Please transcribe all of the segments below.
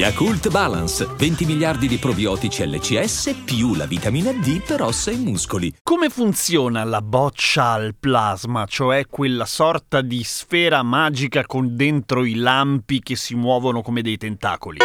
Yakult Balance, 20 miliardi di probiotici LCS più la vitamina D per ossa e muscoli. Come funziona la boccia al plasma, cioè quella sorta di sfera magica con dentro i lampi che si muovono come dei tentacoli?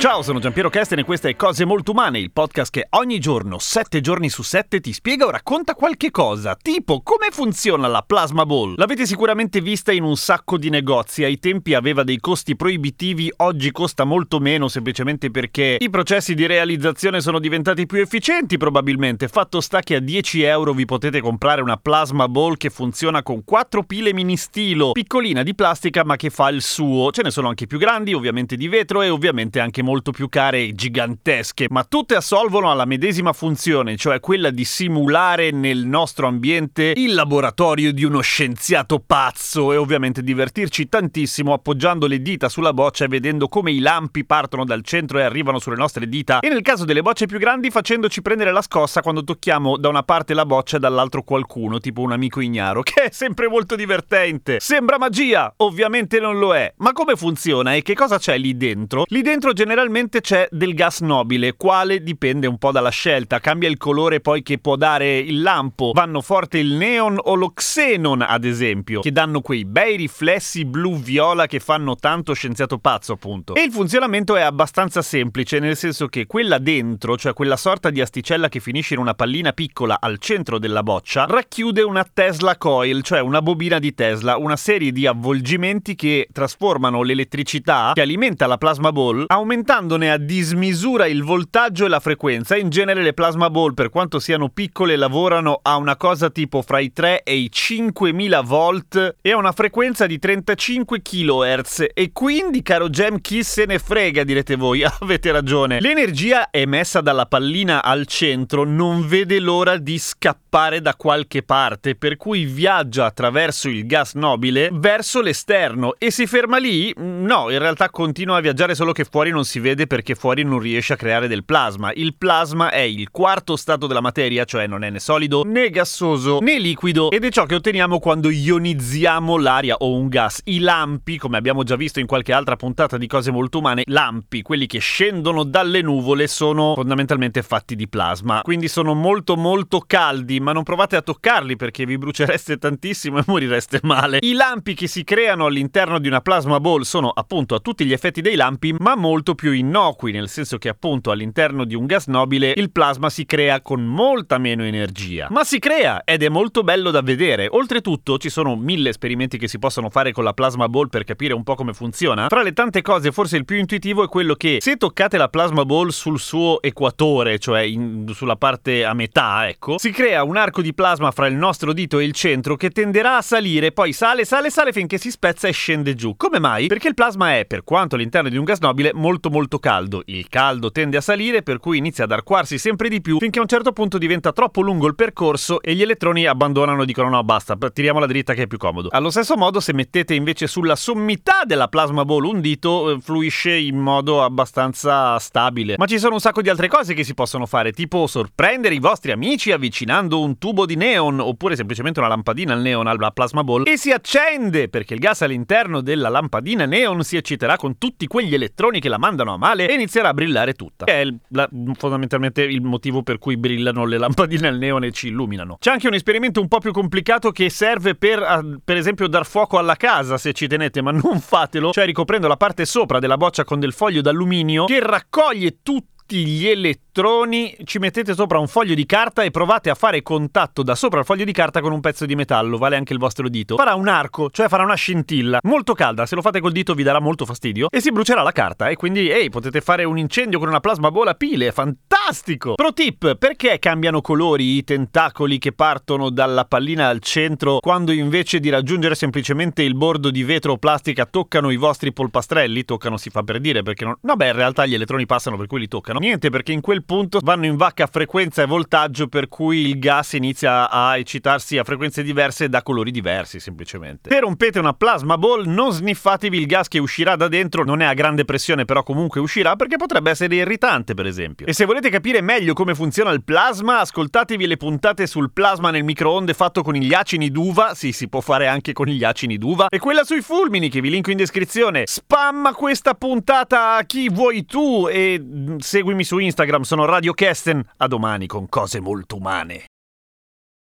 Ciao, sono Giampiero Kesten e questa è Cose Molto Umane, il podcast che ogni giorno, 7 giorni su 7, ti spiega o racconta qualche cosa, tipo come funziona la Plasma Ball. L'avete sicuramente vista in un sacco di negozi, ai tempi aveva dei costi proibitivi, oggi costa molto meno semplicemente perché i processi di realizzazione sono diventati più efficienti probabilmente. Fatto sta che a 10 euro vi potete comprare una Plasma Ball che funziona con 4 pile mini stilo, piccolina di plastica ma che fa il suo. Ce ne sono anche più grandi, ovviamente di vetro e ovviamente anche molto molto più care e gigantesche, ma tutte assolvono alla medesima funzione, cioè quella di simulare nel nostro ambiente il laboratorio di uno scienziato pazzo e ovviamente divertirci tantissimo appoggiando le dita sulla boccia e vedendo come i lampi partono dal centro e arrivano sulle nostre dita e nel caso delle bocce più grandi facendoci prendere la scossa quando tocchiamo da una parte la boccia e dall'altro qualcuno, tipo un amico ignaro, che è sempre molto divertente. Sembra magia, ovviamente non lo è, ma come funziona e che cosa c'è lì dentro? Lì dentro generalmente generalmente c'è del gas nobile, quale dipende un po' dalla scelta. Cambia il colore poi che può dare il lampo. Vanno forte il neon o lo xenon, ad esempio, che danno quei bei riflessi blu-viola che fanno tanto scienziato pazzo, appunto. E il funzionamento è abbastanza semplice, nel senso che quella dentro, cioè quella sorta di asticella che finisce in una pallina piccola al centro della boccia, racchiude una Tesla coil, cioè una bobina di Tesla, una serie di avvolgimenti che trasformano l'elettricità che alimenta la plasma ball aumentando aumentandone a dismisura il voltaggio e la frequenza. In genere le plasma ball, per quanto siano piccole, lavorano a una cosa tipo fra i 3 e i 5000 volt e a una frequenza di 35 kHz. E quindi, caro Gem, chi se ne frega, direte voi, avete ragione. L'energia emessa dalla pallina al centro non vede l'ora di scappare da qualche parte, per cui viaggia attraverso il gas nobile verso l'esterno e si ferma lì? No, in realtà continua a viaggiare solo che fuori non si vede perché fuori non riesce a creare del plasma. Il plasma è il quarto stato della materia, cioè non è né solido né gassoso né liquido ed è ciò che otteniamo quando ionizziamo l'aria o un gas. I lampi, come abbiamo già visto in qualche altra puntata di cose molto umane, lampi, quelli che scendono dalle nuvole, sono fondamentalmente fatti di plasma. Quindi sono molto molto caldi, ma non provate a toccarli perché vi brucereste tantissimo e morireste male. I lampi che si creano all'interno di una plasma ball sono appunto a tutti gli effetti dei lampi, ma molto più innocui, nel senso che appunto all'interno di un gas nobile il plasma si crea con molta meno energia. Ma si crea ed è molto bello da vedere. Oltretutto ci sono mille esperimenti che si possono fare con la plasma ball per capire un po' come funziona. Fra le tante cose forse il più intuitivo è quello che se toccate la plasma ball sul suo equatore, cioè in, sulla parte a metà, ecco, si crea un arco di plasma fra il nostro dito e il centro che tenderà a salire, poi sale, sale, sale finché si spezza e scende giù. Come mai? Perché il plasma è, per quanto all'interno di un gas nobile, molto molto caldo. Il caldo tende a salire per cui inizia ad arcuarsi sempre di più finché a un certo punto diventa troppo lungo il percorso e gli elettroni abbandonano e dicono no basta, tiriamo la dritta che è più comodo. Allo stesso modo se mettete invece sulla sommità della plasma ball un dito eh, fluisce in modo abbastanza stabile. Ma ci sono un sacco di altre cose che si possono fare, tipo sorprendere i vostri amici avvicinando un tubo di neon oppure semplicemente una lampadina al neon alla plasma ball e si accende perché il gas all'interno della lampadina neon si ecciterà con tutti quegli elettroni che la mandano a male e inizierà a brillare tutta. Che è la, fondamentalmente il motivo per cui brillano le lampadine al neone e ci illuminano. C'è anche un esperimento un po' più complicato che serve per, per esempio, dar fuoco alla casa se ci tenete, ma non fatelo. Cioè ricoprendo la parte sopra della boccia con del foglio d'alluminio che raccoglie tutti gli elettroni ci mettete sopra un foglio di carta e provate a fare contatto da sopra il foglio di carta con un pezzo di metallo, vale anche il vostro dito. Farà un arco, cioè farà una scintilla, molto calda, se lo fate col dito vi darà molto fastidio e si brucerà la carta e quindi ehi, potete fare un incendio con una plasma bola pile, fantastico! Fantastico! Pro tip, perché cambiano colori i tentacoli che partono dalla pallina al centro quando invece di raggiungere semplicemente il bordo di vetro o plastica toccano i vostri polpastrelli? Toccano si fa per dire perché non... Vabbè, in realtà gli elettroni passano per cui li toccano. Niente, perché in quel punto vanno in vacca frequenza e voltaggio per cui il gas inizia a eccitarsi a frequenze diverse da colori diversi semplicemente. Se rompete una plasma ball non sniffatevi il gas che uscirà da dentro, non è a grande pressione però comunque uscirà perché potrebbe essere irritante per esempio. E se volete capire meglio come funziona il plasma, ascoltatevi le puntate sul plasma nel microonde fatto con gli acini d'uva, sì si può fare anche con gli acini d'uva, e quella sui fulmini che vi linko in descrizione. Spamma questa puntata a chi vuoi tu e mm, seguimi su Instagram, sono Radio Kesten. A domani con cose molto umane.